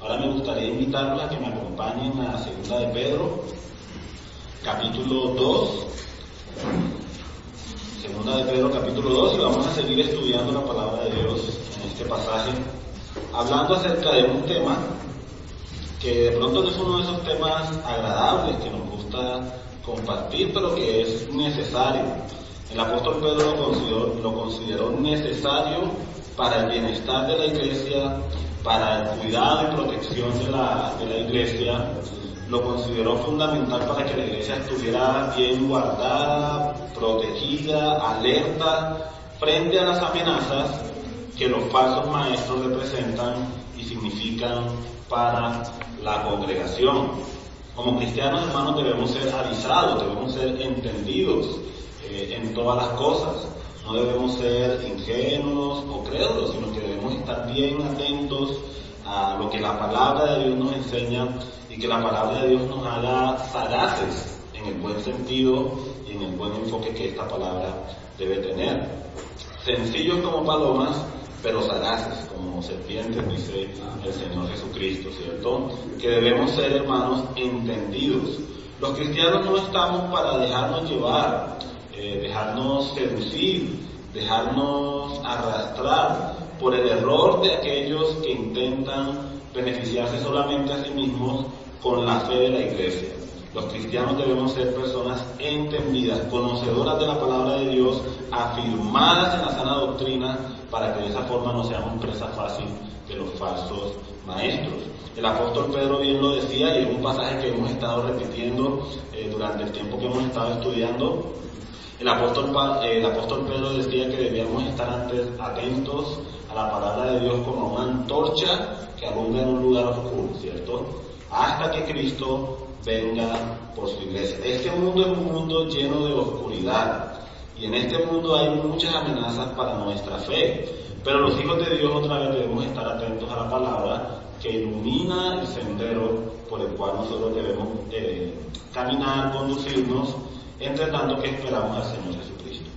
Ahora me gustaría invitarlos a que me acompañen a Segunda de Pedro, capítulo 2. Segunda de Pedro, capítulo 2, y vamos a seguir estudiando la palabra de Dios en este pasaje, hablando acerca de un tema que de pronto no es uno de esos temas agradables que nos gusta compartir, pero que es necesario. El apóstol Pedro lo consideró, lo consideró necesario para el bienestar de la iglesia, para el cuidado y protección de la, de la iglesia, lo consideró fundamental para que la iglesia estuviera bien guardada, protegida, alerta frente a las amenazas que los falsos maestros representan y significan para la congregación. Como cristianos hermanos debemos ser avisados, debemos ser entendidos eh, en todas las cosas. No debemos ser ingenuos o crédulos, sino que debemos estar bien atentos a lo que la palabra de Dios nos enseña y que la palabra de Dios nos haga sagaces en el buen sentido y en el buen enfoque que esta palabra debe tener. Sencillos como palomas, pero sagaces como serpientes, dice el Señor Jesucristo, ¿cierto? Que debemos ser hermanos entendidos. Los cristianos no estamos para dejarnos llevar, eh, dejarnos seducir, dejarnos arrastrar por el error de aquellos que intentan beneficiarse solamente a sí mismos con la fe de la iglesia. Los cristianos debemos ser personas entendidas, conocedoras de la palabra de Dios, afirmadas en la sana doctrina, para que de esa forma no seamos presa fácil de los falsos maestros. El apóstol Pedro bien lo decía y es un pasaje que hemos estado repitiendo eh, durante el tiempo que hemos estado estudiando. El apóstol, el apóstol Pedro decía que debíamos estar antes atentos a la palabra de Dios como una antorcha que alumbra en un lugar oscuro, ¿cierto? Hasta que Cristo venga por su iglesia. Este mundo es un mundo lleno de oscuridad y en este mundo hay muchas amenazas para nuestra fe. Pero los hijos de Dios otra vez debemos estar atentos a la palabra que ilumina el sendero por el cual nosotros debemos eh, caminar, conducirnos, entre tanto que esperamos al Señor Jesucristo.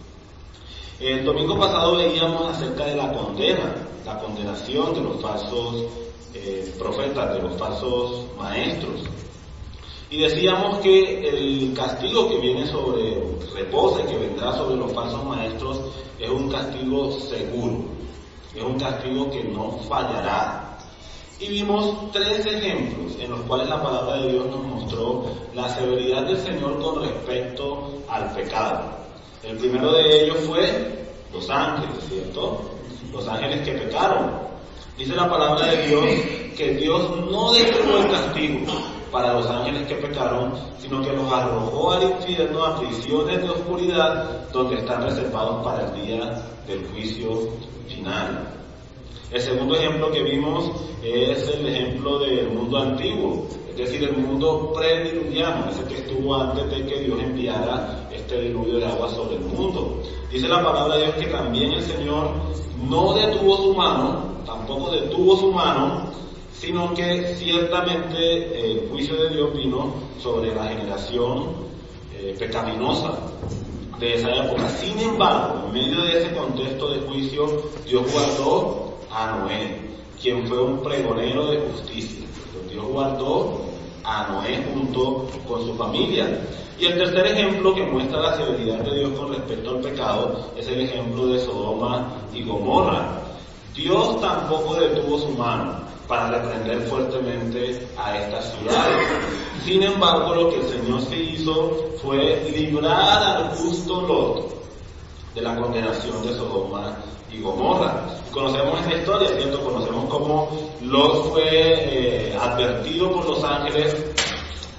El domingo pasado veíamos acerca de la condena, la condenación de los falsos eh, profetas, de los falsos maestros. Y decíamos que el castigo que viene sobre, reposa que vendrá sobre los falsos maestros es un castigo seguro, es un castigo que no fallará. Y vimos tres ejemplos en los cuales la palabra de Dios nos mostró la severidad del Señor con respecto al pecado. El primero de ellos fue los ángeles, ¿cierto? Los ángeles que pecaron. Dice la palabra de Dios que Dios no dejó el castigo para los ángeles que pecaron, sino que los arrojó al infierno a prisiones de oscuridad donde están reservados para el día del juicio final. El segundo ejemplo que vimos es el ejemplo del mundo antiguo, es decir, el mundo prediluviano, ese que estuvo antes de que Dios enviara este diluvio de agua sobre el mundo. Dice la palabra de Dios que también el Señor no detuvo su mano, tampoco detuvo su mano, sino que ciertamente el juicio de Dios vino sobre la generación eh, pecaminosa de esa época. Sin embargo, en medio de ese contexto de juicio, Dios guardó a Noé, quien fue un pregonero de justicia. Dios guardó a Noé junto con su familia. Y el tercer ejemplo que muestra la severidad de Dios con respecto al pecado es el ejemplo de Sodoma y Gomorra. Dios tampoco detuvo su mano para reprender fuertemente a estas ciudades. Sin embargo, lo que el Señor se hizo fue librar al justo Lot de la condenación de Sodoma y Gomorra. Conocemos esta historia, ¿cierto? Conocemos cómo Lot fue eh, advertido por los ángeles,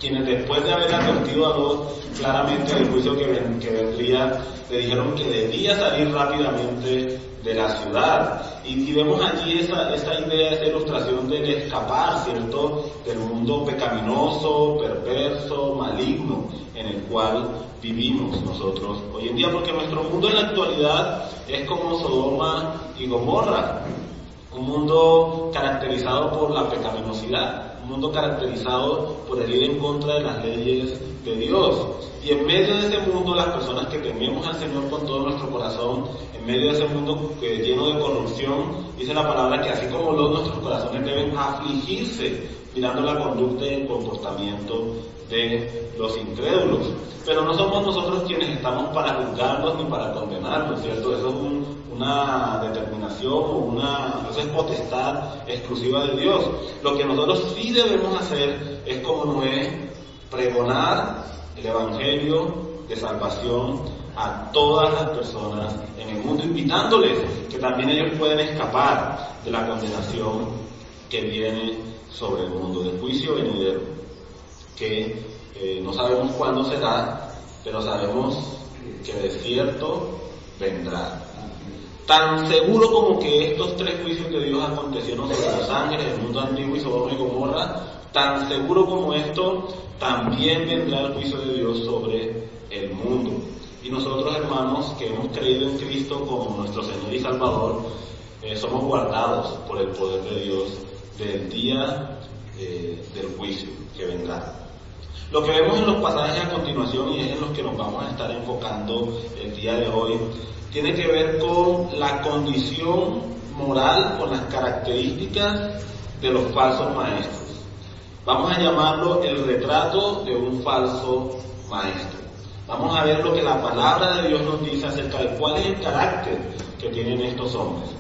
quienes después de haber advertido a Lot claramente del juicio que, ven, que vendría, le dijeron que debía salir rápidamente de la ciudad. Y, y vemos allí esa, esa idea, esa ilustración del escapar, ¿cierto? Del mundo pecaminoso, perverso, maligno en el cual vivimos nosotros hoy en día, porque nuestro mundo en la actualidad es como Sodoma y Gomorra. Un mundo caracterizado por la pecaminosidad, un mundo caracterizado por el ir en contra de las leyes de Dios. Y en medio de ese mundo, las personas que tememos al Señor con todo nuestro corazón, en medio de ese mundo lleno de corrupción, dice la palabra que así como los nuestros corazones deben afligirse mirando la conducta y el comportamiento de los incrédulos. Pero no somos nosotros quienes estamos para juzgarlos ni para condenarlos, ¿cierto? Eso es una determinación o una, eso es potestad exclusiva de Dios. Lo que nosotros sí debemos hacer es como Noé, pregonar el Evangelio de salvación a todas las personas en el mundo, invitándoles que también ellos pueden escapar de la condenación que viene sobre el mundo, del juicio venidero, que eh, no sabemos cuándo será, pero sabemos que de cierto vendrá. Tan seguro como que estos tres juicios que Dios acontecieron sobre los ángeles, el mundo antiguo y Sodoma y Gomorra, tan seguro como esto, también vendrá el juicio de Dios sobre el mundo. Y nosotros, hermanos, que hemos creído en Cristo como nuestro Señor y Salvador, eh, somos guardados por el poder de Dios del día eh, del juicio que vendrá. Lo que vemos en los pasajes a continuación y es en los que nos vamos a estar enfocando el día de hoy, tiene que ver con la condición moral, con las características de los falsos maestros. Vamos a llamarlo el retrato de un falso maestro. Vamos a ver lo que la palabra de Dios nos dice acerca de cuál es el carácter que tienen estos hombres.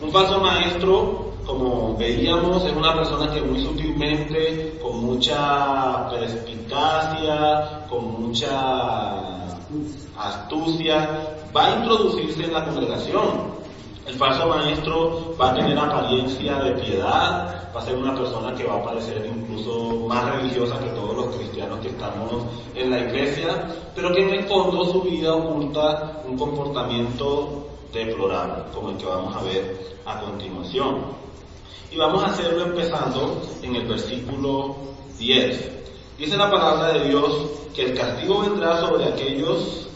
Un falso maestro como veíamos, es una persona que muy sutilmente, con mucha perspicacia, con mucha astucia, va a introducirse en la congregación. El falso maestro va a tener apariencia de piedad, va a ser una persona que va a parecer incluso más religiosa que todos los cristianos que estamos en la iglesia, pero que en el fondo su vida oculta un comportamiento deplorable, como el que vamos a ver a continuación. Y vamos a hacerlo empezando en el versículo 10. Dice la palabra de Dios que el castigo vendrá sobre aquellos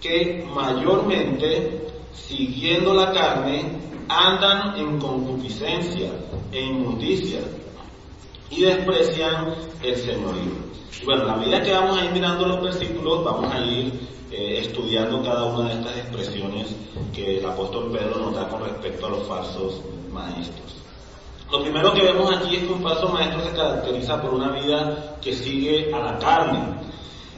que mayormente, siguiendo la carne, andan en concupiscencia e inmundicia y desprecian el señorío. Y bueno, a medida que vamos a ir mirando los versículos, vamos a ir eh, estudiando cada una de estas expresiones que el apóstol Pedro nos da con respecto a los falsos maestros. Lo primero que vemos aquí es que un falso maestro se caracteriza por una vida que sigue a la carne.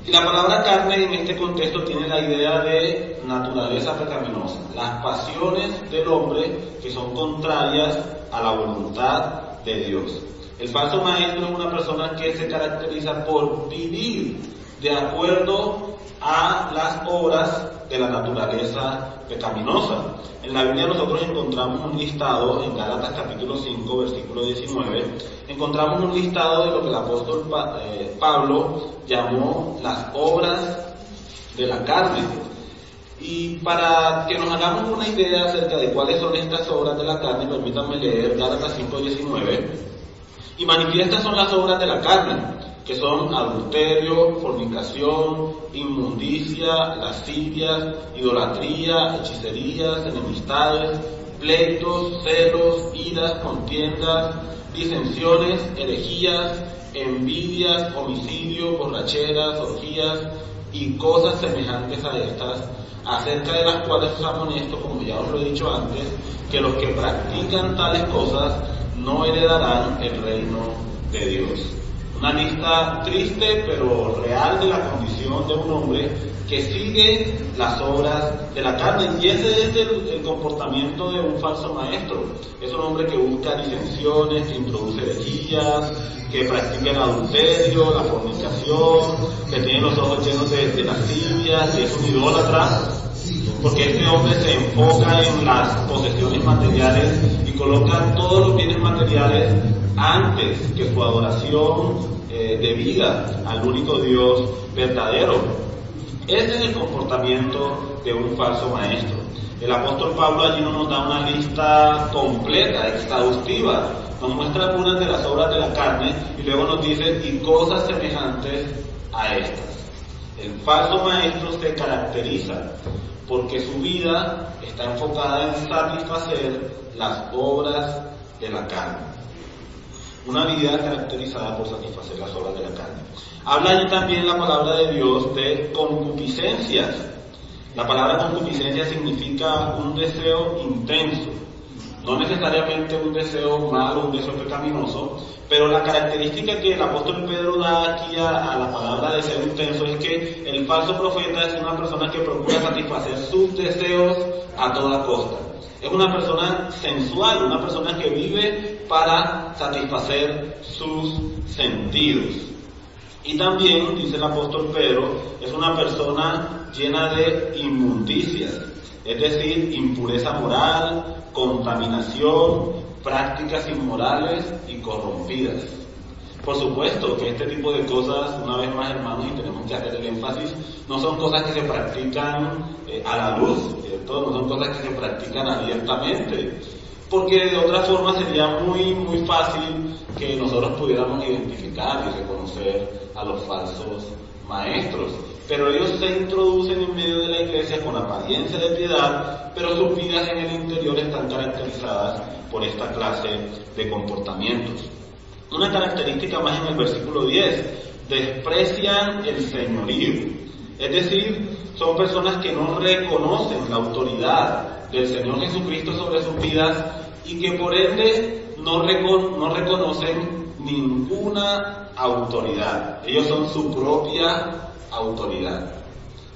Y la palabra carne en este contexto tiene la idea de naturaleza pecaminosa, las pasiones del hombre que son contrarias a la voluntad de Dios. El falso maestro es una persona que se caracteriza por vivir de acuerdo a las obras de la naturaleza pecaminosa. En la Biblia nosotros encontramos un listado, en Gálatas capítulo 5, versículo 19, encontramos un listado de lo que el apóstol eh, Pablo llamó las obras de la carne. Y para que nos hagamos una idea acerca de cuáles son estas obras de la carne, permítanme leer Gálatas 5, 19. Y manifiestas son las obras de la carne que son adulterio, fornicación, inmundicia, lascivias, idolatría, hechicerías, enemistades, pleitos, celos, iras, contiendas, disensiones, herejías, envidias, homicidio, borracheras, orgías y cosas semejantes a estas, acerca de las cuales os amonesto, como ya os lo he dicho antes, que los que practican tales cosas no heredarán el reino de Dios. Una lista triste pero real de la condición de un hombre que sigue las obras de la carne. Y ese es el, comportamiento de un falso maestro. Es un hombre que busca disensiones, que introduce herejías, que practica el adulterio, la fornicación, que tiene los ojos llenos de, de lascivias, que es un idólatra. Porque este hombre se enfoca en las posesiones materiales y coloca todos los bienes materiales antes que su adoración eh, debida al único Dios verdadero. Ese es el comportamiento de un falso maestro. El apóstol Pablo allí no nos da una lista completa, exhaustiva, nos muestra algunas de las obras de la carne y luego nos dice y cosas semejantes a estas. El falso maestro se caracteriza porque su vida está enfocada en satisfacer las obras de la carne. Una vida caracterizada por satisfacer las obras de la carne. Habla allí también la palabra de Dios de concupiscencias. La palabra concupiscencia significa un deseo intenso, no necesariamente un deseo malo, un deseo pecaminoso, pero la característica que el apóstol Pedro da aquí a, la palabra deseo intenso es que el falso profeta es una persona que procura satisfacer sus deseos a toda costa. Es una persona sensual, una persona que vive para satisfacer sus sentidos. Y también, dice el apóstol Pedro, es una persona llena de inmundicias, es decir, impureza moral, contaminación, prácticas inmorales y corrompidas. Por supuesto que este tipo de cosas, una vez más hermanos, y tenemos que hacer el énfasis, no son cosas que se practican eh, a la luz, ¿cierto? no son cosas que se practican abiertamente, porque de otra forma sería muy, muy fácil que nosotros pudiéramos identificar y reconocer a los falsos maestros. Pero ellos se introducen en medio de la iglesia con apariencia de piedad, pero sus vidas en el interior están caracterizadas por esta clase de comportamientos. Una característica más en el versículo 10, desprecian el señorío. Es decir, son personas que no reconocen la autoridad del Señor Jesucristo sobre sus vidas y que por ende no, no reconocen ninguna autoridad. Ellos son su propia autoridad.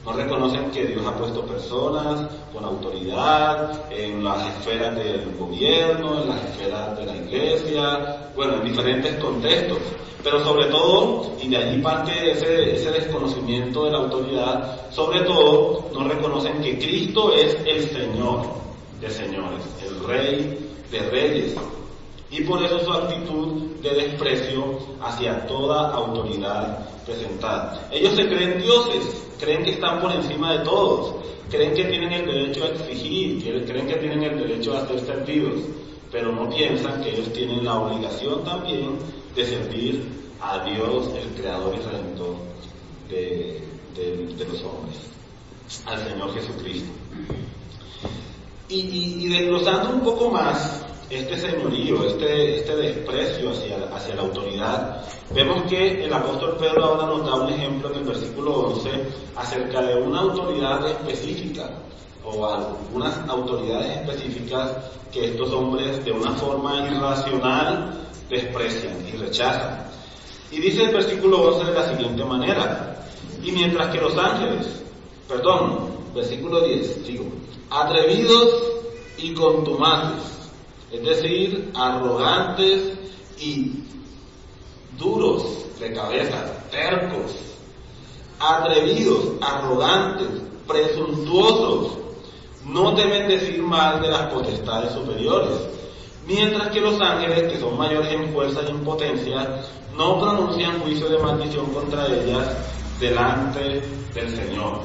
No reconocen que Dios ha puesto personas con autoridad en las esferas del gobierno, en las esferas de la iglesia, bueno, en diferentes contextos. Pero sobre todo, y de allí parte ese, ese desconocimiento de la autoridad, sobre todo no reconocen que Cristo es el Señor de señores, el Rey de reyes. Y por eso su actitud de desprecio hacia toda autoridad presentada. Ellos se creen dioses, creen que están por encima de todos, creen que tienen el derecho a exigir, creen que tienen el derecho a ser servidos, pero no piensan que ellos tienen la obligación también de servir a Dios, el creador y redentor de, los hombres, al Señor Jesucristo. Y, y, y desglosando un poco más este señorío, este, este desprecio hacia, hacia la autoridad, vemos que el apóstol Pedro ahora nos da un ejemplo en el versículo 11 acerca de una autoridad específica o algunas autoridades específicas que estos hombres de una forma irracional desprecian y rechazan. Y dice el versículo 11 de la siguiente manera, y mientras que los ángeles, perdón, versículo 10, sigo, atrevidos y contumaces, es decir, arrogantes y duros de cabeza, tercos, atrevidos, arrogantes, presuntuosos, no deben decir mal de las potestades superiores, mientras que los ángeles, que son mayores en fuerza y en potencia, no pronuncian juicio de maldición contra ellas delante del Señor.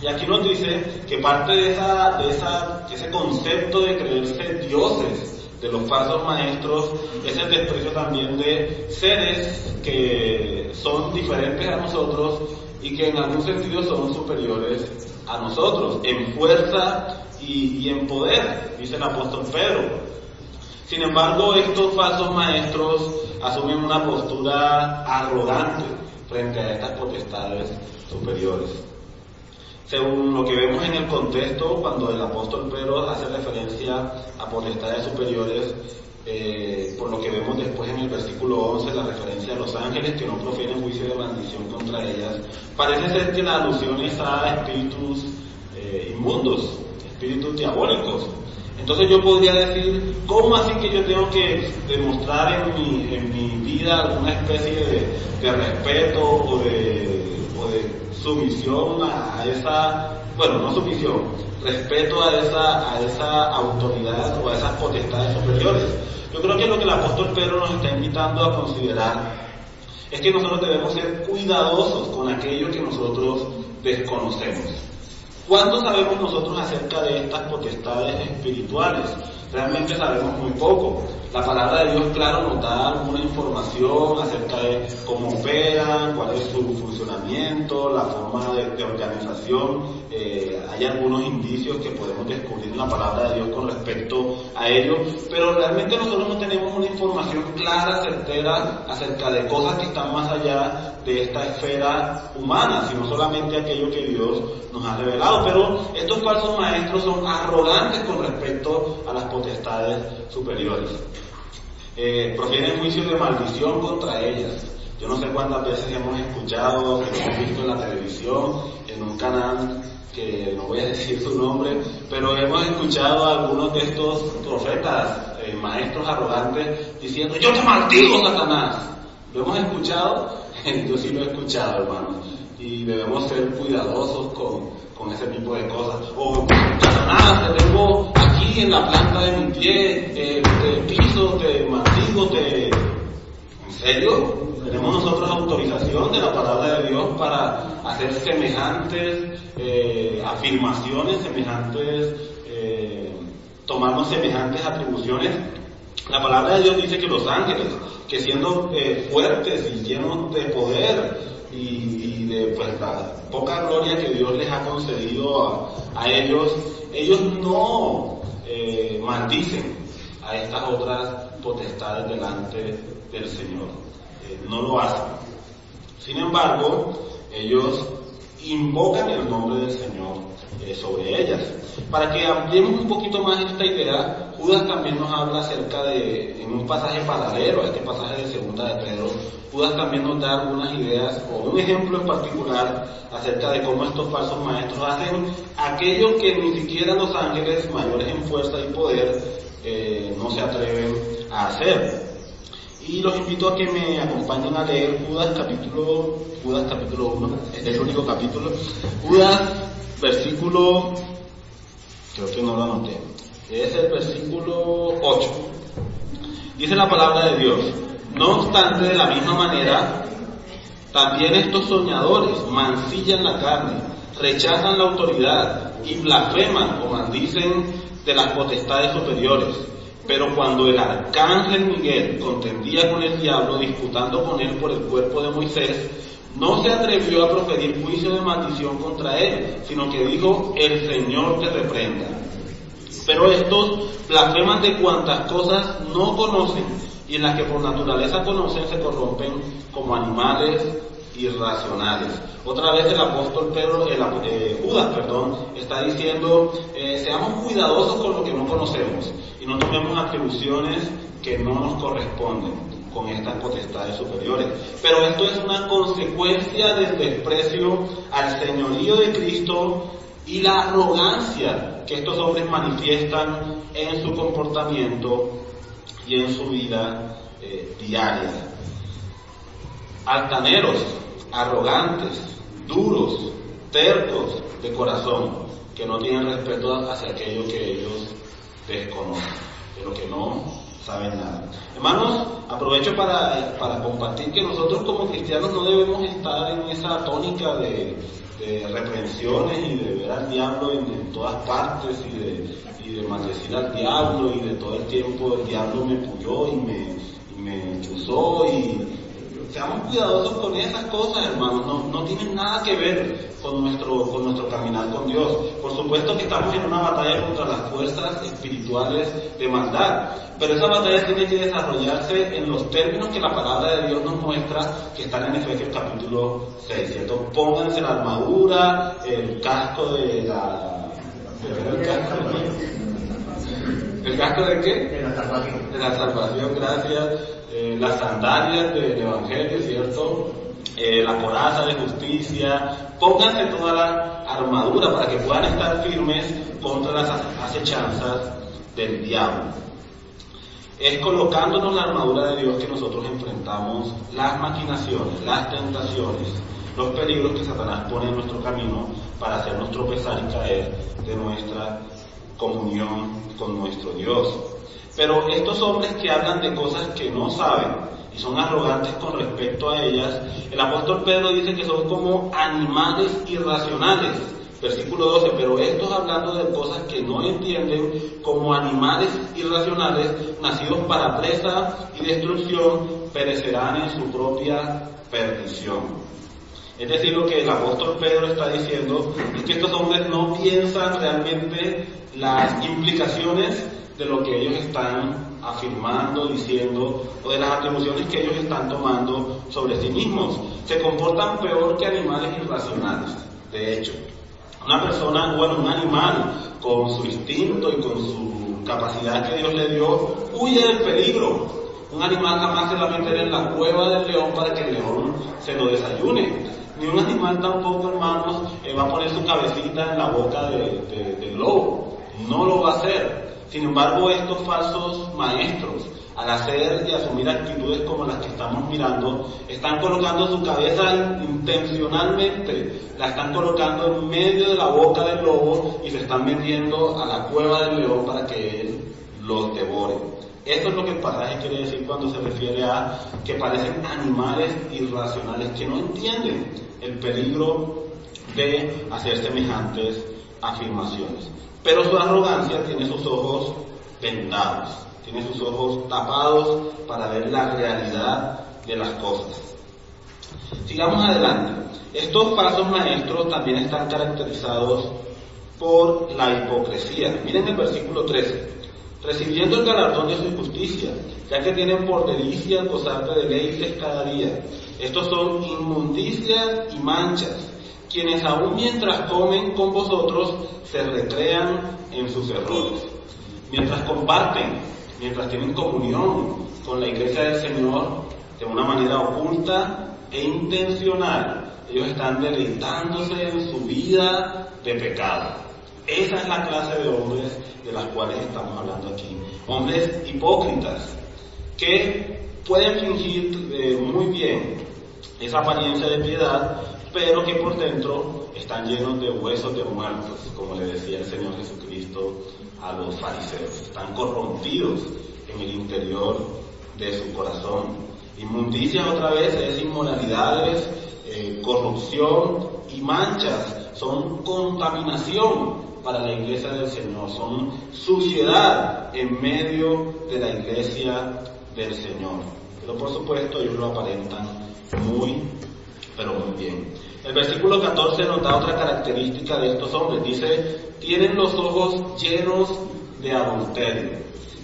Y aquí nos dice que parte de, esa, de esa, ese concepto de creerse dioses de los falsos maestros es el desprecio también de seres que son diferentes a nosotros y que en algún sentido son superiores a nosotros, en fuerza y, en poder, dice el apóstol Pedro. Sin embargo, estos falsos maestros asumen una postura arrogante frente a estas potestades superiores según lo que vemos en el contexto, cuando el apóstol Pedro hace referencia a potestades superiores, eh, por lo que vemos después en el versículo 11, la referencia a los ángeles que no profieren juicio de maldición contra ellas, parece ser que la alusión es a espíritus eh, inmundos, espíritus diabólicos. Entonces yo podría decir, ¿cómo así que yo tengo que demostrar en mi, en mi vida alguna especie de, de respeto o de, de sumisión a, esa, bueno, no sumisión, respeto a esa, a esa autoridad o a esas potestades superiores. Yo creo que lo que el apóstol Pedro nos está invitando a considerar es que nosotros debemos ser cuidadosos con aquello que nosotros desconocemos. ¿Cuándo sabemos nosotros acerca de estas potestades espirituales? Realmente sabemos muy poco. La palabra de Dios, claro, nos da alguna información acerca de cómo operan, cuál es su funcionamiento, la forma de, organización. Eh, hay algunos indicios que podemos descubrir en la palabra de Dios con respecto a ello, pero realmente nosotros no tenemos una información clara, certera, acerca de cosas que están más allá de esta esfera humana, sino solamente aquello que Dios nos ha revelado. Pero estos falsos maestros son arrogantes con respecto a las potestades superiores. Eh, juicios de maldición contra ellas. Yo no sé cuántas veces hemos escuchado, hemos visto en la televisión, en un canal que no voy a decir su nombre, pero hemos escuchado a algunos de estos profetas, eh, maestros arrogantes, diciendo, yo te maldigo, Satanás. ¿Lo hemos escuchado? yo sí lo he escuchado, hermanos. Y debemos ser cuidadosos con, con ese tipo de cosas. O, Satanás, te tengo aquí en la planta de mi pie, eh, te piso, te maldigo, te... ¿En serio? Tenemos nosotros autorización de la palabra de Dios para hacer semejantes eh, afirmaciones, semejantes, eh, tomarnos semejantes atribuciones. La palabra de Dios dice que los ángeles, que siendo eh, fuertes y llenos de poder y, de pues, la poca gloria que Dios les ha concedido a, ellos, ellos no maldicen a estas otras potestades delante del Señor. no lo hacen. Sin embargo, ellos invocan el nombre del Señor eh, sobre ellas. Para que ampliemos un poquito más esta idea, Judas también nos habla acerca de, en un pasaje paralelo a este pasaje de segunda de Pedro, Judas también nos da algunas ideas o un ejemplo en particular acerca de cómo estos falsos maestros hacen aquello que ni siquiera los ángeles mayores en fuerza y poder eh, no se atreven a hacer. Y los invito a que me acompañen a leer Judas capítulo, Judas capítulo 1, es el único capítulo. Judas versículo, creo que no lo anoté, es el versículo 8. Dice la palabra de Dios, no obstante de la misma manera, también estos soñadores mancillan la carne, rechazan la autoridad y blasfeman o maldicen de las potestades superiores pero cuando el arcángel Miguel contendía con el diablo disputando con él por el cuerpo de Moisés, no se atrevió a proferir juicio de maldición contra él, sino que dijo, el Señor te reprenda. Pero estos blasfeman de cuantas cosas no conocen y en las que por naturaleza conocen se corrompen como animales irracionales. Otra vez el apóstol Pedro, el, eh, Judas, perdón, está diciendo, eh, seamos cuidadosos con lo que no conocemos y no tomemos atribuciones que no nos corresponden con estas potestades superiores. Pero esto es una consecuencia del desprecio al señorío de Cristo y la arrogancia que estos hombres manifiestan en su comportamiento y en su vida eh, diaria. Altaneros, arrogantes, duros, tercos de corazón, que no tienen respeto hacia aquello que ellos desconocen, de lo que no saben nada. Hermanos, aprovecho para, para compartir que nosotros como cristianos no debemos estar en esa tónica de, reprensiones y de ver al diablo en, todas partes y de, y de maldecir al diablo y de todo el tiempo el diablo me puyó y me, y me chuzó y, seamos cuidadosos con esas cosas, hermanos, no, no tienen nada que ver con nuestro, con nuestro caminar con Dios. Por supuesto que estamos en una batalla contra las fuerzas espirituales de maldad, pero esa batalla tiene que desarrollarse en los términos que la palabra de Dios nos muestra que están en Efesios capítulo 6, ¿cierto? Pónganse la armadura, el casco de la... ¿El casco de, ¿El casco de qué? De la salvación. De la salvación, gracias eh, las sandalias del Evangelio, ¿cierto? Eh, la coraza de justicia, pónganse toda la armadura para que puedan estar firmes contra las acechanzas del diablo. Es colocándonos la armadura de Dios que nosotros enfrentamos las maquinaciones, las tentaciones, los peligros que Satanás pone en nuestro camino para hacernos tropezar y caer de nuestra comunión con nuestro Dios. Pero estos hombres que hablan de cosas que no saben y son arrogantes con respecto a ellas, el apóstol Pedro dice que son como animales irracionales Versículo 12, pero estos hablando de cosas que no entienden como animales irracionales nacidos para presa y destrucción perecerán en su propia perdición. Es decir, lo que el apóstol Pedro está diciendo es que estos hombres no piensan realmente las implicaciones de lo que ellos están afirmando, diciendo, o de las atribuciones que ellos están tomando sobre sí mismos. Se comportan peor que animales irracionales, de hecho. Una persona, bueno, un animal con su instinto y con su capacidad que Dios le dio, huye del peligro. Un animal jamás se va a meter en la cueva del león para que el león se lo desayune. Ni un animal tampoco, hermanos, eh, va a poner su cabecita en la boca del lobo. No lo va a hacer. Sin embargo, estos falsos maestros, al hacer y asumir actitudes como las que estamos mirando, están colocando su cabeza intencionalmente, la están colocando en medio de la boca del lobo y se están metiendo a la cueva del león para que él los devore. Esto es lo que el pasaje quiere decir cuando se refiere a que parecen animales irracionales que no entienden el peligro de hacer semejantes afirmaciones. Pero su arrogancia tiene sus ojos vendados, tiene sus ojos tapados para ver la realidad de las cosas. Sigamos adelante. Estos falsos maestros también están caracterizados por la hipocresía. Miren el versículo 13. Recibiendo el galardón de su justicia, ya que tienen por delicia gozarte de leyes cada día. Estos son inmundicias y manchas, quienes aún mientras comen con vosotros se recrean en sus errores. Mientras comparten, mientras tienen comunión con la iglesia del Señor de una manera oculta e intencional, ellos están deleitándose en su vida de pecado. Esa es la clase de hombres de las cuales estamos hablando aquí. Hombres hipócritas que pueden fingir eh, muy bien esa apariencia de piedad, pero que por dentro están llenos de huesos de muertos, como le decía el Señor Jesucristo a los fariseos. Están corrompidos en el interior de su corazón. Inmundicia otra vez es inmoralidades, eh, corrupción y manchas, son contaminación para la iglesia del Señor, son suciedad en medio de la iglesia del Señor. Pero por supuesto ellos lo aparentan muy, pero muy bien. El versículo 14 nos da otra característica de estos hombres. Dice, tienen los ojos llenos de adulterio.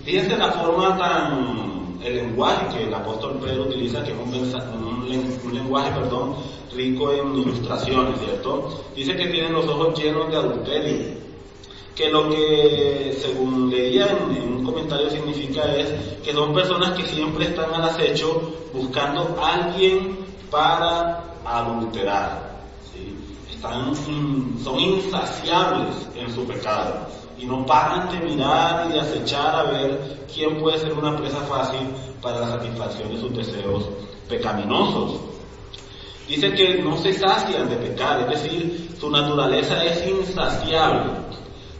Fíjense la forma tan, el lenguaje que el apóstol Pedro utiliza, que es un, un lenguaje, perdón, rico en ilustraciones, ¿cierto? Dice que tienen los ojos llenos de adulterio. Que lo que, según leía en, un comentario, significa es que son personas que siempre están al acecho buscando a alguien para adulterar. Están, son insaciables en su pecado y no paran de mirar y de acechar a ver quién puede ser una presa fácil para la satisfacción de sus deseos pecaminosos. Dice que no se sacian de pecar, es decir, su naturaleza es insaciable.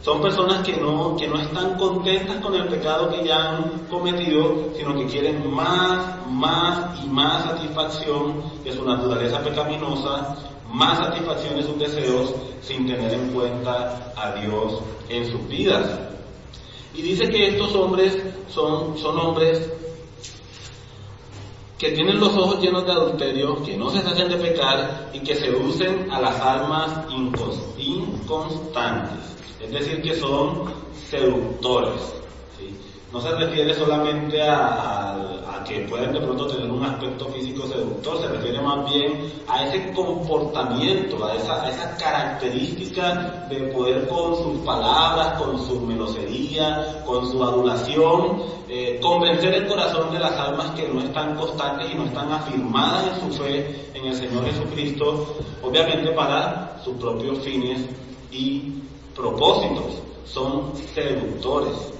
Son personas que no, que no están contentas con el pecado que ya han cometido, sino que quieren más, más y más satisfacción de su naturaleza pecaminosa, más satisfacción de sus deseos, sin tener en cuenta a Dios en sus vidas. Y dice que estos hombres son, son hombres que tienen los ojos llenos de adulterio, que no se hacen de pecar y que seducen a las almas inconstantes. Es decir, que son seductores. No se refiere solamente a, que pueden de pronto tener un aspecto físico seductor, se refiere más bien a ese comportamiento, a esa, a característica de poder con sus palabras, con su melosería, con su adulación, eh, convencer el corazón de las almas que no están constantes y no están afirmadas en su fe en el Señor Jesucristo, obviamente para sus propios fines y propósitos. Son seductores.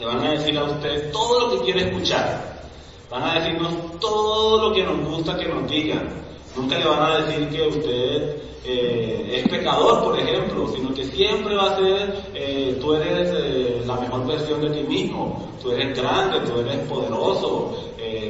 Le van a decir a usted todo lo que quiere escuchar. Van a decirnos todo lo que nos gusta que nos digan. Nunca le van a decir que usted eh, es pecador, por ejemplo, sino que siempre va a ser, eh, tú eres eh, la mejor versión de ti mismo, tú eres grande, tú eres poderoso,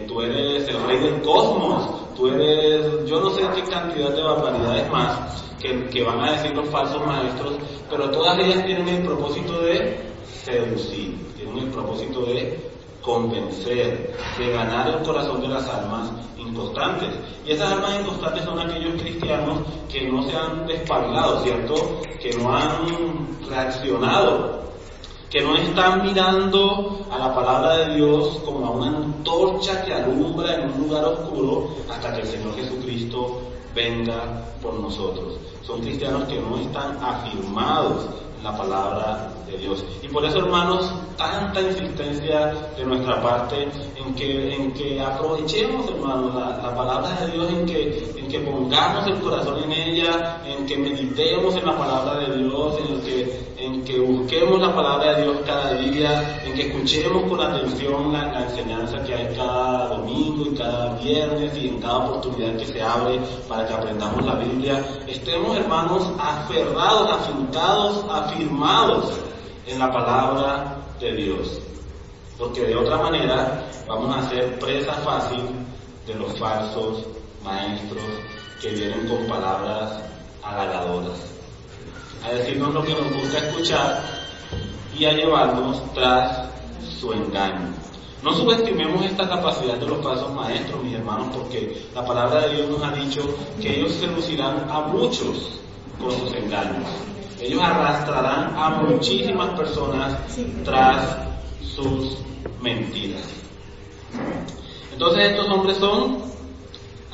tú eres el rey del cosmos, tú eres, yo no sé qué cantidad de barbaridades más que, que van a decir los falsos maestros, pero todas ellas tienen el propósito de seducir, tienen el propósito de convencer, de ganar el corazón de las almas inconstantes. Y esas almas inconstantes son aquellos cristianos que no se han despabilado, ¿cierto? Que no han reaccionado, que no están mirando a la palabra de Dios como a una antorcha que alumbra en un lugar oscuro hasta que el Señor Jesucristo venga por nosotros. Son cristianos que no están afirmados en la palabra de Dios. Y por eso, hermanos, tanta insistencia de nuestra parte en que, en que aprovechemos, hermanos, la, palabra de Dios, en que, en que pongamos el corazón en ella, en que meditemos en la palabra de Dios, en que, en que busquemos la palabra de Dios cada día, en que escuchemos con atención la, enseñanza que hay cada domingo y cada viernes y en cada oportunidad que se abre para que aprendamos la Biblia. Estemos, hermanos, aferrados, afincados, afirmados en la palabra de Dios. Porque de otra manera vamos a ser presa fácil de los falsos maestros que vienen con palabras halagadoras. A decirnos lo que nos gusta escuchar y a llevarnos tras su engaño. No subestimemos esta capacidad de los falsos maestros, mis hermanos, porque la palabra de Dios nos ha dicho que ellos seducirán a muchos con sus engaños ellos arrastrarán a muchísimas personas tras sus mentiras. Entonces estos hombres son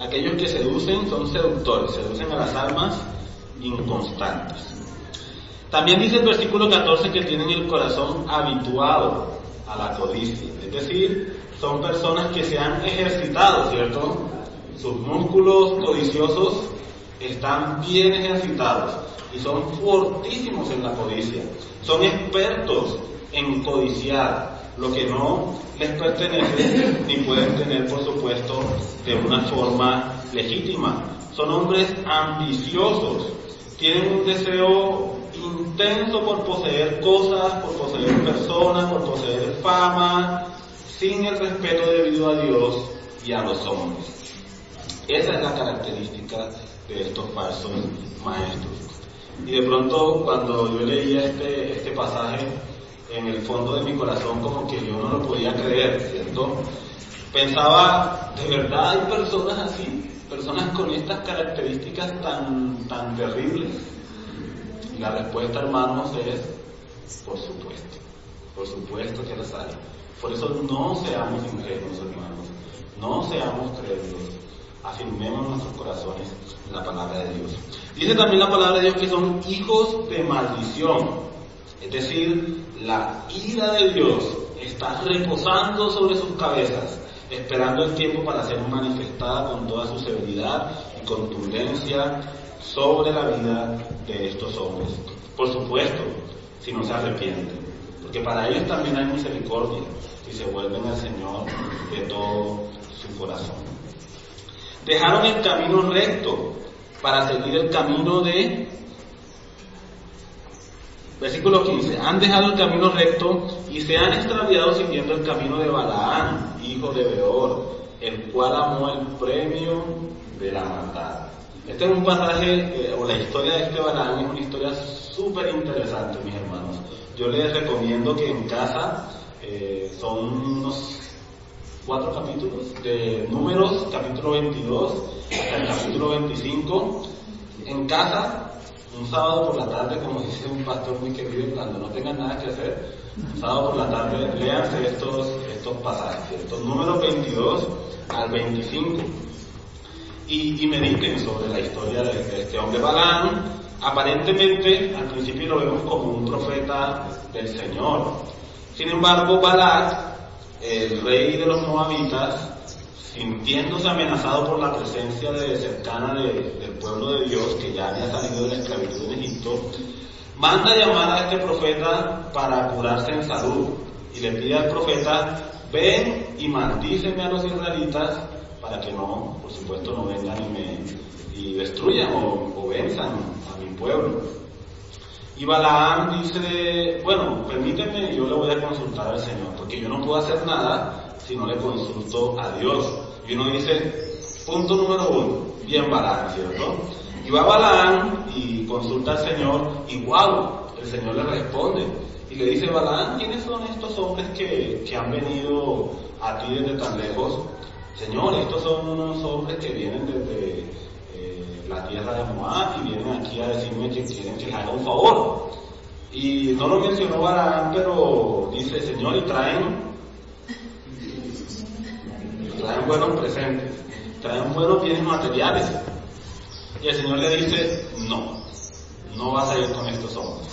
aquellos que seducen, son seductores, seducen a las almas inconstantes. También dice el versículo 14 que tienen el corazón habituado a la codicia, es decir, son personas que se han ejercitado, ¿cierto? Sus músculos codiciosos están bien ejercitados y son fortísimos en la codicia. Son expertos en codiciar lo que no les pertenece ni pueden tener, por supuesto, de una forma legítima. Son hombres ambiciosos, tienen un deseo intenso por poseer cosas, por poseer personas, por poseer fama, sin el respeto debido a Dios y a los hombres. Esa es la característica de estos falsos maestros. Y de pronto cuando yo leía este, este pasaje, en el fondo de mi corazón como que yo no lo podía creer, ¿cierto? Pensaba, ¿de verdad hay personas así? Personas con estas características tan, tan terribles. Y la respuesta, hermanos, es, por supuesto, por supuesto que las hay. Por eso no seamos ingenuos, hermanos, no seamos crédulos, afirmemos nuestros corazones la palabra de Dios. Dice también la palabra de Dios que son hijos de maldición. Es decir, la ira de Dios está reposando sobre sus cabezas, esperando el tiempo para ser manifestada con toda su severidad y contundencia sobre la vida de estos hombres. Por supuesto, si no se arrepienten, porque para ellos también hay misericordia si se vuelven al Señor de todo su corazón. Dejaron el camino recto para seguir el camino de... Versículo 15. Han dejado el camino recto y se han extraviado siguiendo el camino de Balaán, hijo de Beor, el cual amó el premio de la maldad. Este es un pasaje, eh, o la historia de este Balaán es una historia súper interesante, mis hermanos. Yo les recomiendo que en casa eh, son unos cuatro capítulos de números, capítulo 22 hasta el capítulo 25. En casa, un sábado por la tarde, como dice un pastor muy querido, cuando no tengan nada que hacer, un sábado por la tarde, léanse estos, estos pasajes, estos números 22 al 25. Y, y mediten sobre la historia de, este hombre Balán. Aparentemente, al principio lo vemos como un profeta del Señor. Sin embargo, Balak el rey de los moabitas, sintiéndose amenazado por la presencia de, cercana del pueblo de Dios, que ya había salido de la esclavitud en Egipto, manda llamar a este profeta para curarse en salud y le pide al profeta, ven y maldíceme a los israelitas para que no, por supuesto, no vengan y me y destruyan o, o venzan a mi pueblo. Y Balaam dice, bueno, permíteme, yo le voy a consultar al Señor, porque yo no puedo hacer nada si no le consulto a Dios. Y uno dice, Punto número uno, bien Balaam, ¿cierto? Y va Balaam y consulta al Señor y wow, el Señor le responde y le dice, Balaam, ¿quiénes son estos hombres que, que han venido a ti desde tan lejos? Señor, estos son unos hombres que vienen desde eh, la tierra de Moab y vienen aquí a decirme que quieren que les haga un favor. Y no lo mencionó Balaam, pero dice, Señor, y traen, traen buenos presentes, traen buenos bienes materiales. Y el Señor le dice, no, no vas a ir con estos hombres.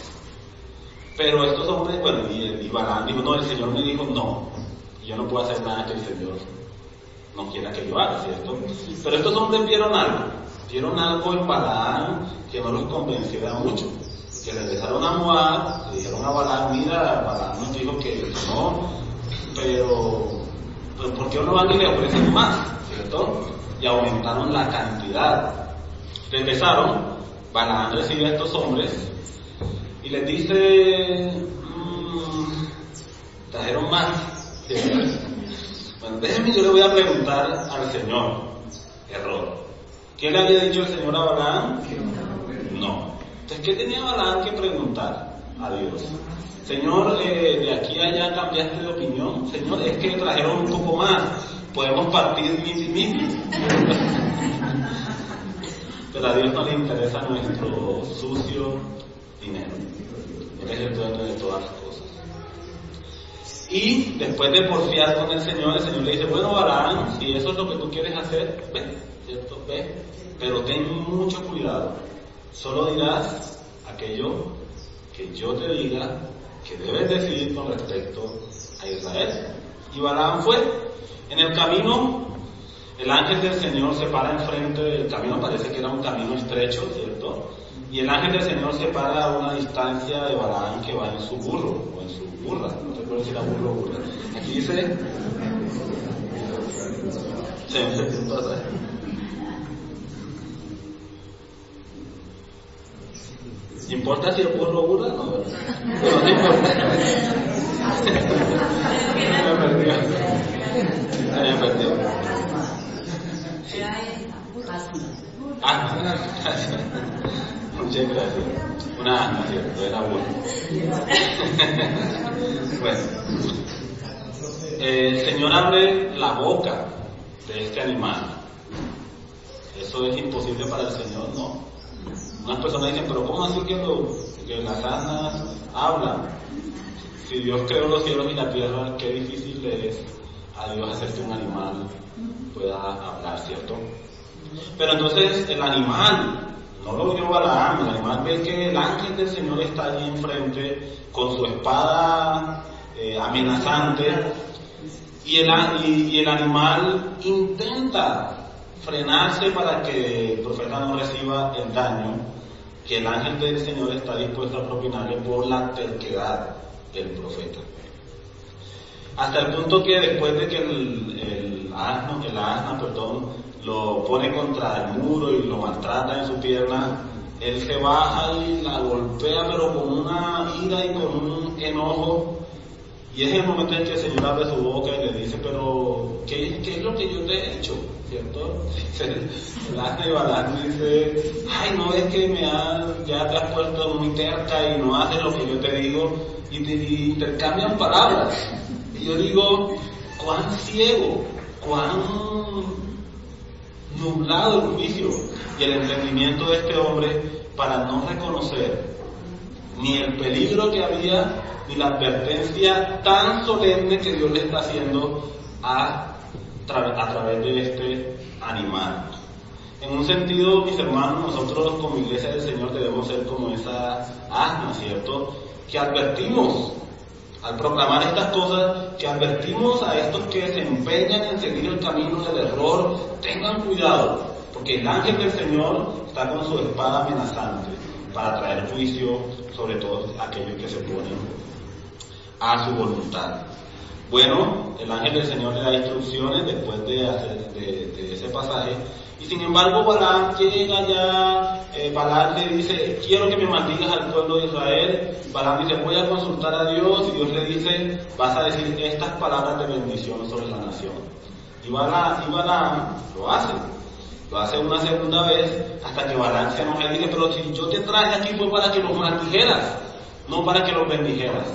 Pero estos hombres, bueno, y, y Balaam dijo, no, el Señor me dijo, no, yo no puedo hacer nada que el Señor no quiera que yo haga, ¿cierto? Pero estos hombres vieron algo, vieron algo en Balaam que no los convenciera mucho. Que regresaron a Moab, le dijeron a Balaam, mira, Balaam nos dijo que no, pero, pero ¿por qué no van y le ofrecen más, ¿cierto? Y aumentaron la cantidad. Regresaron, Balaam recibe a estos hombres y les dice, mmm, trajeron más. Bueno, déjenme, yo le voy a preguntar al Señor. Error. ¿Qué le había dicho el Señor a Balaam? No. Entonces, ¿qué tenía Balaam que preguntar a Dios? Señor, eh, de aquí a allá cambiaste de opinión. Señor, es que trajeron un poco más. Podemos partir miti miti. Pero a Dios no le interesa nuestro sucio dinero. Él es el dueño de todas las cosas. Y después de porfiar con el Señor, el Señor le dice, bueno, Balaam, si eso es lo que tú quieres hacer, ve, ¿cierto? Ve, pero ten mucho cuidado. Solo dirás aquello que yo te diga que debes decir con respecto a Israel. Y Balaam fue. En el camino, el ángel del Señor se para enfrente del camino, parece que era un camino estrecho, ¿cierto? Y el ángel del Señor se para a una distancia de Balaam que va en su burro, o en su burra, no recuerdo si era burro o burra. Aquí dice... Me atrás. ¿Importa si es burro o burra? No, no perdió. Me perdió. Ah. Una bueno. bueno. El Señor abre la boca de este animal. Eso es imposible para el Señor, no. Unas personas dicen, pero ¿cómo así que, que las asnas hablan? Si Dios creó los cielos y la tierra, qué difícil le es a Dios hacer que un animal pueda hablar, ¿cierto? Pero entonces el animal no lo oyó Balaam, el animal ve que el ángel del Señor está allí enfrente con su espada eh, amenazante y el, y, el animal intenta frenarse para que el profeta no reciba el daño que el ángel del Señor está dispuesto a propinarle por la terquedad del profeta. Hasta el punto que después de que el, el asno, el asna, perdón, lo pone contra el muro y lo maltrata en su pierna, él se baja y la golpea pero con una ira y con un enojo. Y es el momento en que el Señor abre su boca y le dice, pero ¿qué, qué es lo que yo te he hecho? ¿Cierto? El asna de Balán dice, ay, no es que me ha, ya te has puesto muy terca y no haces lo que yo te digo y, te, y intercambian palabras. Y yo digo, cuán ciego, cuán nublado el juicio y el entendimiento de este hombre para no reconocer ni el peligro que había ni la advertencia tan solemne que Dios le está haciendo a, a través de este animal. En un sentido, mis hermanos, nosotros como iglesia del Señor debemos ser como esa asna, ¿cierto? Que advertimos al proclamar estas cosas, que advertimos a estos que se empeñan en seguir el camino del error, tengan cuidado, porque el ángel del Señor está con su espada amenazante para traer juicio sobre todos aquellos que se ponen a su voluntad. Bueno, el ángel del Señor le da instrucciones después de, hacer, de, de ese pasaje y sin embargo, Balaam llega ya, eh, le dice, quiero que me maldigas al pueblo de Israel. Balaam dice, voy a consultar a Dios y Dios le dice, vas a decir estas palabras de bendición sobre la nación. Y Balaam, y lo hace. Lo hace una segunda vez hasta que enoja y dice, pero si yo te traje aquí fue para que los maldijeras, no para que los bendijeras.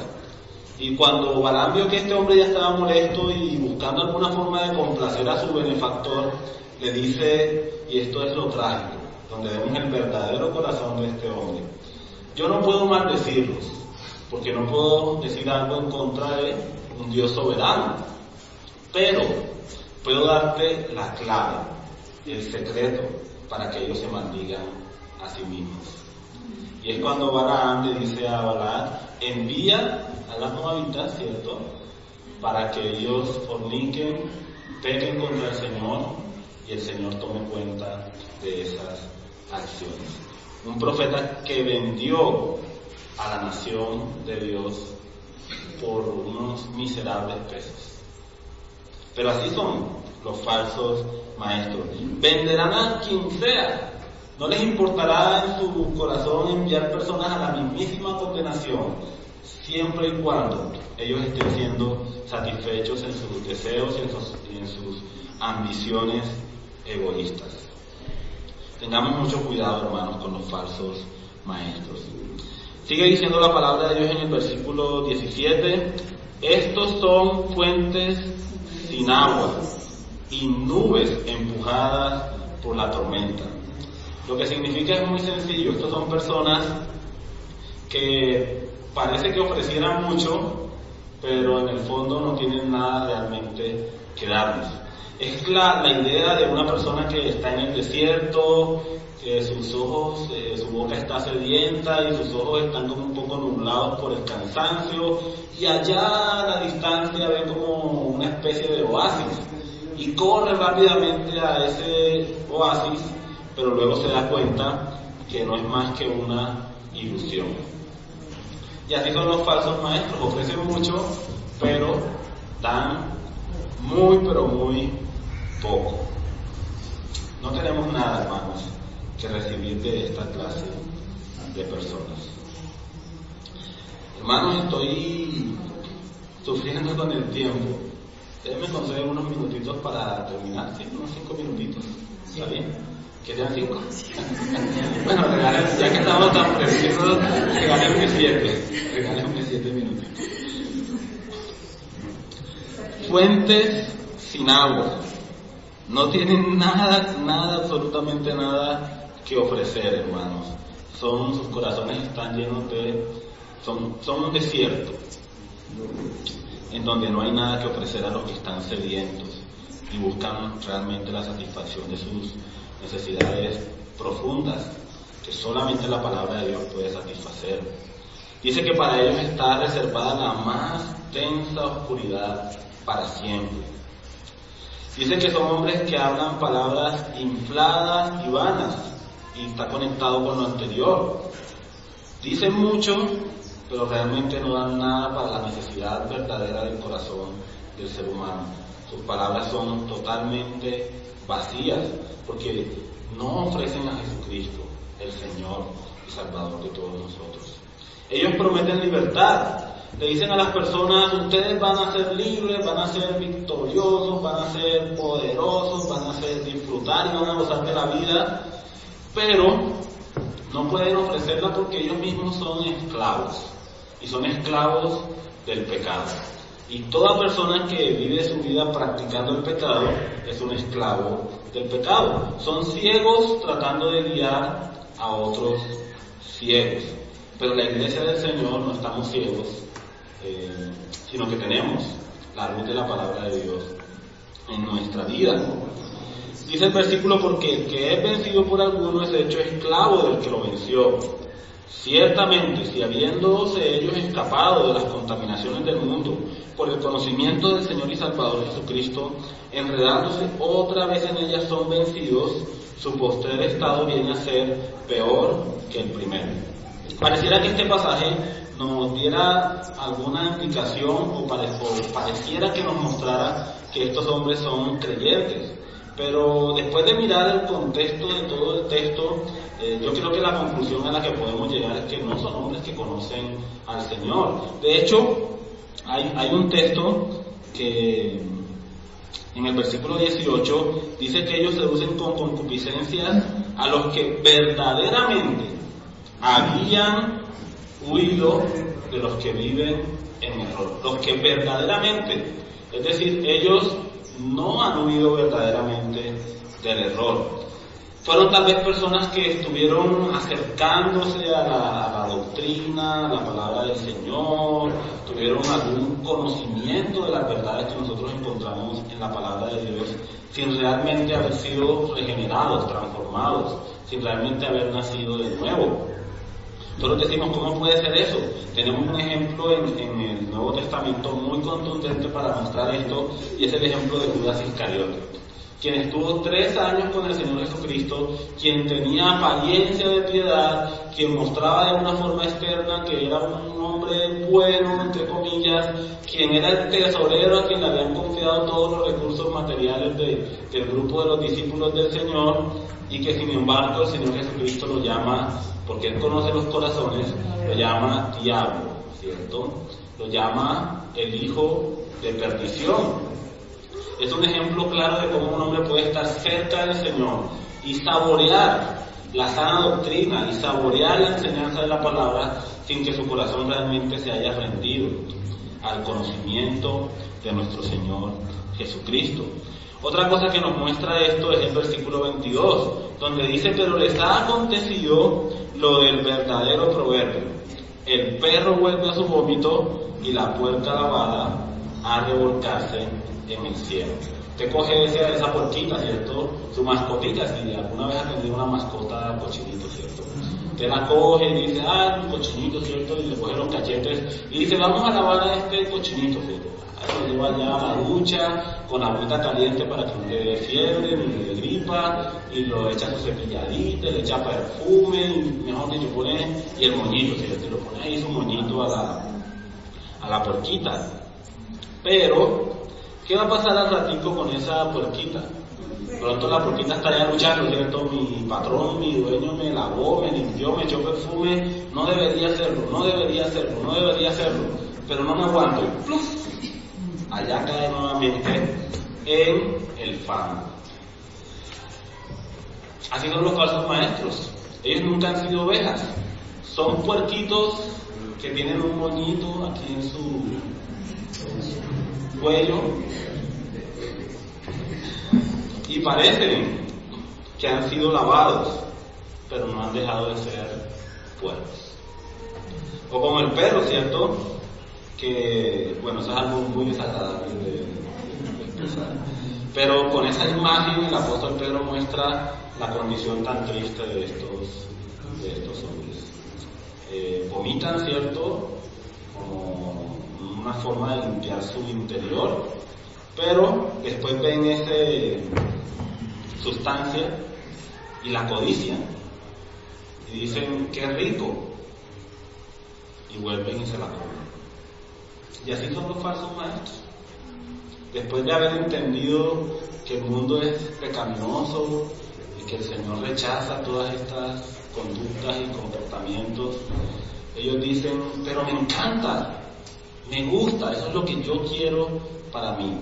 Y cuando Balaam vio que este hombre ya estaba molesto y buscando alguna forma de complacer a su benefactor, le dice, y esto es lo trágico, donde vemos el verdadero corazón de este hombre. Yo no puedo maldecirlos, porque no puedo decir algo en contra de un Dios soberano, pero puedo darte la clave, el secreto, para que ellos se maldigan a sí mismos. Y es cuando Balaam le dice a Balaam, envía a las moabitas, ¿cierto? Para que ellos forniquen, pequen contra el Señor y el Señor tome cuenta de esas acciones. Un profeta que vendió a la nación de Dios por unos miserables pesos. Pero así son los falsos maestros. Venderán a quien sea. No les importará en su corazón enviar personas a la mismísima condenación, siempre y cuando ellos estén siendo satisfechos en sus deseos y en sus, y en sus ambiciones egoístas. Tengamos mucho cuidado, hermanos, con los falsos maestros. Sigue diciendo la palabra de Dios en el versículo 17, estos son fuentes sin agua y nubes empujadas por la tormenta. Lo que significa es muy sencillo, estos son personas que parece que ofrecieran mucho, pero en el fondo no tienen nada realmente que darnos. Es la, la idea de una persona que está en el desierto, que sus ojos, eh, su boca está sedienta y sus ojos están como un poco nublados por el cansancio y allá a la distancia ve como una especie de oasis y corre rápidamente a ese oasis, pero luego se da cuenta que no es más que una ilusión. Y así son los falsos maestros, ofrecen mucho, pero dan muy, pero muy poco. No tenemos nada, hermanos, que recibir de esta clase de personas. Hermanos, estoy sufriendo con el tiempo. Ustedes me conceden unos minutitos para terminar, ¿sí? Unos cinco minutitos. ¿Está bien? ¿Que sean cinco? bueno, regalen, ya que estamos tan precisos, regálenme siete. Regálenme siete minutitos. Fuentes sin agua. No tienen nada, nada, absolutamente nada que ofrecer, hermanos. Son, sus corazones están llenos de, son, son un desierto, en donde no hay nada que ofrecer a los que están sedientos y buscan realmente la satisfacción de sus necesidades profundas, que solamente la palabra de Dios puede satisfacer. Dice que para ellos está reservada la más densa oscuridad para siempre. Dice que son hombres que hablan palabras infladas y vanas, y está conectado con lo anterior. Dicen mucho, pero realmente no dan nada para la necesidad verdadera del corazón del ser humano. Sus palabras son totalmente vacías, porque no ofrecen a Jesucristo, el Señor y Salvador de todos nosotros. Ellos prometen libertad, le dicen a las personas, ustedes van a ser libres, van a ser victoriosos, van a ser poderosos, van a ser disfrutar y van a gozar de la vida, pero no pueden ofrecerla porque ellos mismos son esclavos y son esclavos del pecado. Y toda persona que vive su vida practicando el pecado es un esclavo del pecado. Son ciegos tratando de guiar a otros ciegos. Pero la iglesia del Señor no estamos ciegos, eh, sino que tenemos la luz de la palabra de Dios en nuestra vida. Dice el versículo, porque el que es vencido por alguno es hecho esclavo del que lo venció. Ciertamente, si habiéndose ellos escapado de las contaminaciones del mundo por el conocimiento del Señor y Salvador Jesucristo, enredándose otra vez en ellas son vencidos, su postrer estado viene a ser peor que el primero. Pareciera que este pasaje nos diera alguna indicación o, pareciera que nos mostrara que estos hombres son creyentes. Pero después de mirar el contexto de todo el texto, eh, yo creo que la conclusión a la que podemos llegar es que no son hombres que conocen al Señor. De hecho, hay, hay un texto que en el versículo 18, dice que ellos seducen con concupiscencias a los que verdaderamente habían huido de los que viven en error. Los que verdaderamente, es decir, ellos no han huido verdaderamente del error. Fueron tal vez personas que estuvieron acercándose a la, doctrina, a la palabra del Señor, tuvieron algún conocimiento de las verdades que nosotros encontramos en la palabra de Dios, sin realmente haber sido regenerados, transformados, sin realmente haber nacido de nuevo. Nosotros decimos, ¿cómo puede ser eso? Tenemos un ejemplo en, el Nuevo Testamento muy contundente para mostrar esto, y es el ejemplo de Judas Iscariote quien estuvo tres años con el Señor Jesucristo, quien tenía apariencia de piedad, quien mostraba de una forma externa que era un hombre bueno, entre comillas, quien era el tesorero a quien le habían confiado todos los recursos materiales del grupo de los discípulos del Señor, y que sin embargo el Señor Jesucristo lo llama, porque Él conoce los corazones, lo llama diablo, ¿cierto? Lo llama el hijo de perdición, es un ejemplo claro de cómo un hombre puede estar cerca del Señor y saborear la sana doctrina y saborear la enseñanza de la palabra sin que su corazón realmente se haya rendido al conocimiento de nuestro Señor Jesucristo. Otra cosa que nos muestra esto es el versículo 22, donde dice, pero les ha acontecido lo del verdadero proverbio. El perro vuelve a su vómito y la puerta lavada a revolcarse en el cielo. Usted coge esa, esa porquita, ¿cierto? Su mascotita, si alguna vez ha tenido una mascota cochinito, Usted la coge y dice, ah, un cochinito, ¿cierto? Y le coge los cachetes y dice, vamos a lavar a este cochinito, ¿cierto? Ahí lo lleva ya a la ducha con agüita caliente para que no le dé fiebre ni le gripa y lo echa su cepilladita, le echa perfume, y mejor dicho, pone y el moñito, ¿cierto? Lo pone ahí su moñito a la, a la porquita. Pero ¿Qué va a pasar al ratico con esa puerquita? Pronto la puerquita estaría luchando, ¿cierto? Mi patrón, mi dueño me lavó, me limpió, me echó perfume, no debería hacerlo, no debería hacerlo, no debería hacerlo, pero no me aguanto. Allá cae nuevamente en el fango. Así son los falsos maestros. Ellos nunca han sido ovejas. Son puerquitos que tienen un moñito aquí en su cuello y parecen que han sido lavados, pero no han dejado de ser puercos. O como el perro, ¿cierto? Que, bueno, eso es algo muy desagradable de, Pero con esa imagen el apóstol Pedro muestra la condición tan triste de estos, de estos hombres. Eh, vomitan, ¿cierto? Como una forma de limpiar su interior, pero después ven esa sustancia y la codicia y dicen qué rico y vuelven y se la comen. Y así son los falsos maestros. Después de haber entendido que el mundo es pecaminoso y que el Señor rechaza todas estas conductas y comportamientos, ellos dicen, pero me encanta me gusta, eso es lo que yo quiero para mí.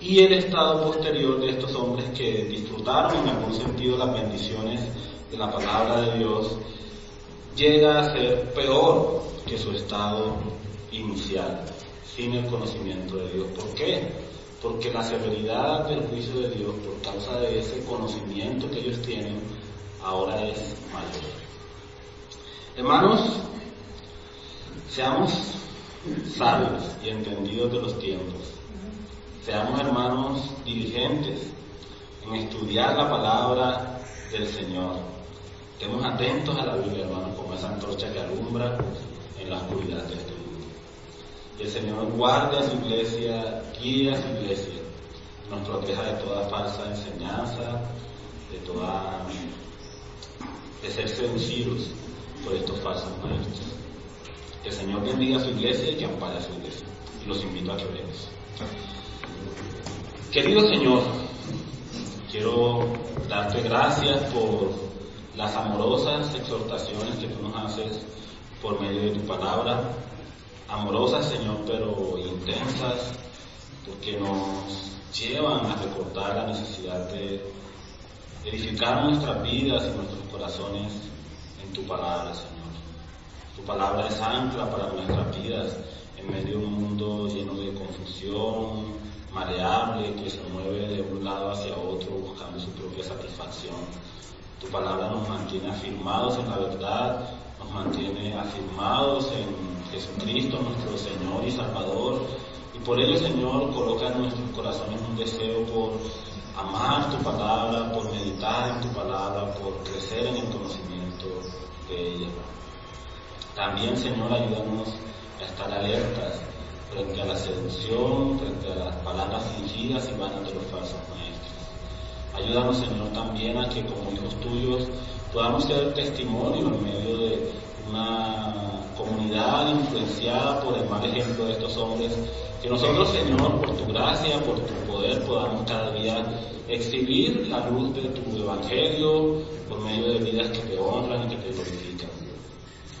Y el estado posterior de estos hombres que disfrutaron en algún sentido las bendiciones de la palabra de Dios llega a ser peor que su estado inicial, sin el conocimiento de Dios. ¿Por qué? Porque la severidad del juicio de Dios por causa de ese conocimiento que ellos tienen ahora es mayor. Hermanos, seamos sabios y entendidos de los tiempos. Seamos hermanos diligentes en estudiar la palabra del Señor. Estemos atentos a la Biblia, hermanos, como esa antorcha que alumbra en la oscuridad de este mundo. Y el Señor guarde a su iglesia, guíe a su iglesia, nos proteja de toda falsa enseñanza, de toda de ser seducidos por estos falsos maestros. Que el Señor bendiga a su iglesia y que ampare a su iglesia. Y los invito a que oremos. Querido Señor, quiero darte gracias por las amorosas exhortaciones que tú nos haces por medio de tu palabra. Amorosas, Señor, pero intensas, porque nos llevan a recordar la necesidad de edificar nuestras vidas y nuestros corazones en tu palabra, Señor. Tu palabra es ancla para nuestras vidas en medio de un mundo lleno de confusión, mareable, que se mueve de un lado hacia otro buscando su propia satisfacción. Tu palabra nos mantiene afirmados en la verdad, nos mantiene afirmados en Jesucristo, nuestro Señor y Salvador. Y por ello, Señor, coloca en nuestros corazones un deseo por amar tu palabra, por meditar en tu palabra, por crecer en el conocimiento de ella. También, Señor, ayúdanos a estar alertas frente a la seducción, frente a las palabras fingidas y vanas de los falsos maestros. Ayúdanos, Señor, también a que como hijos tuyos podamos ser testimonio en medio de una comunidad influenciada por el mal ejemplo de estos hombres, que nosotros, Señor, por tu gracia, por tu poder, podamos cada día exhibir la luz de tu evangelio por medio de vidas que te honran y que te glorifican.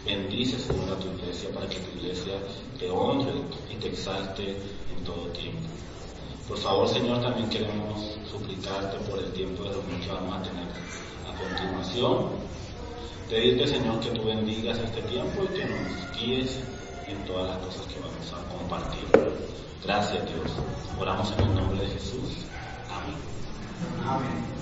Bendice, Señor, a tu iglesia para que tu iglesia te honre y te exalte en todo tiempo. Por favor, Señor, también queremos suplicarte por el tiempo de reunión que vamos a tener a continuación. Pedirte, Señor, que tú bendigas este tiempo y que nos guíes en todas las cosas que vamos a compartir. Gracias, Dios. Oramos en el nombre de Jesús. Amén. Amén.